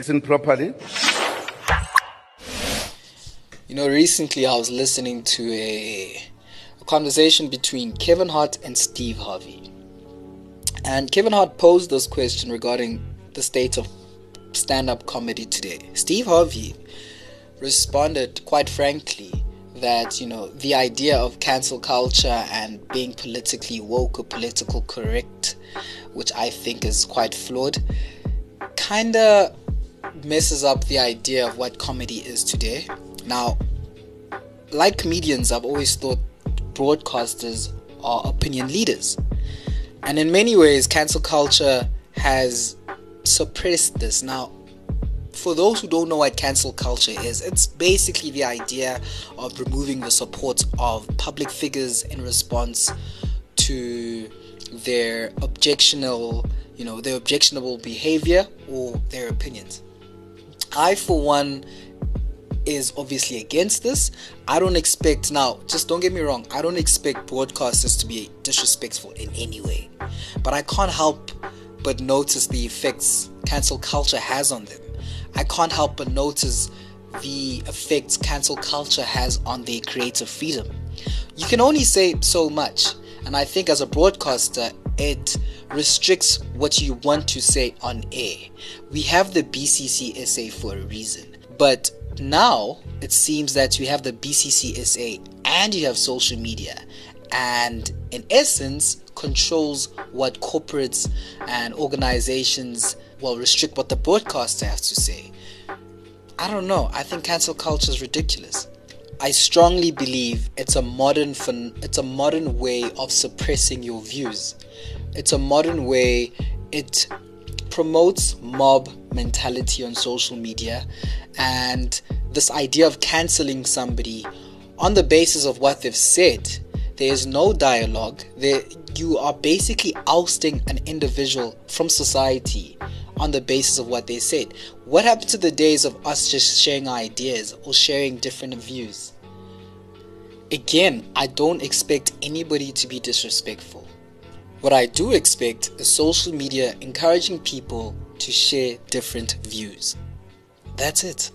listen properly. You know, recently I was listening to a, a conversation between Kevin Hart and Steve Harvey. And Kevin Hart posed this question regarding the state of stand up comedy today. Steve Harvey responded quite frankly that, you know, the idea of cancel culture and being politically woke or political correct, which I think is quite flawed, kind of messes up the idea of what comedy is today. Now, like comedians, I've always thought broadcasters are opinion leaders. And in many ways, cancel culture has suppressed this. Now, for those who don't know what cancel culture is, it's basically the idea of removing the support of public figures in response to their objectionable, you know, their objectionable behavior or their opinions. I, for one, is obviously against this. I don't expect now, just don't get me wrong, I don't expect broadcasters to be disrespectful in any way. But I can't help but notice the effects cancel culture has on them. I can't help but notice the effects cancel culture has on their creative freedom. You can only say so much, and I think as a broadcaster, it restricts what you want to say on air. We have the BCCSA for a reason, but now it seems that you have the BCCSA and you have social media, and in essence, controls what corporates and organizations will restrict what the broadcaster has to say. I don't know. I think cancel culture is ridiculous. I strongly believe it's a modern it's a modern way of suppressing your views. It's a modern way it promotes mob mentality on social media and this idea of canceling somebody on the basis of what they've said. There is no dialogue. There, you are basically ousting an individual from society on the basis of what they said. What happened to the days of us just sharing ideas or sharing different views? Again, I don't expect anybody to be disrespectful. What I do expect is social media encouraging people to share different views. That's it.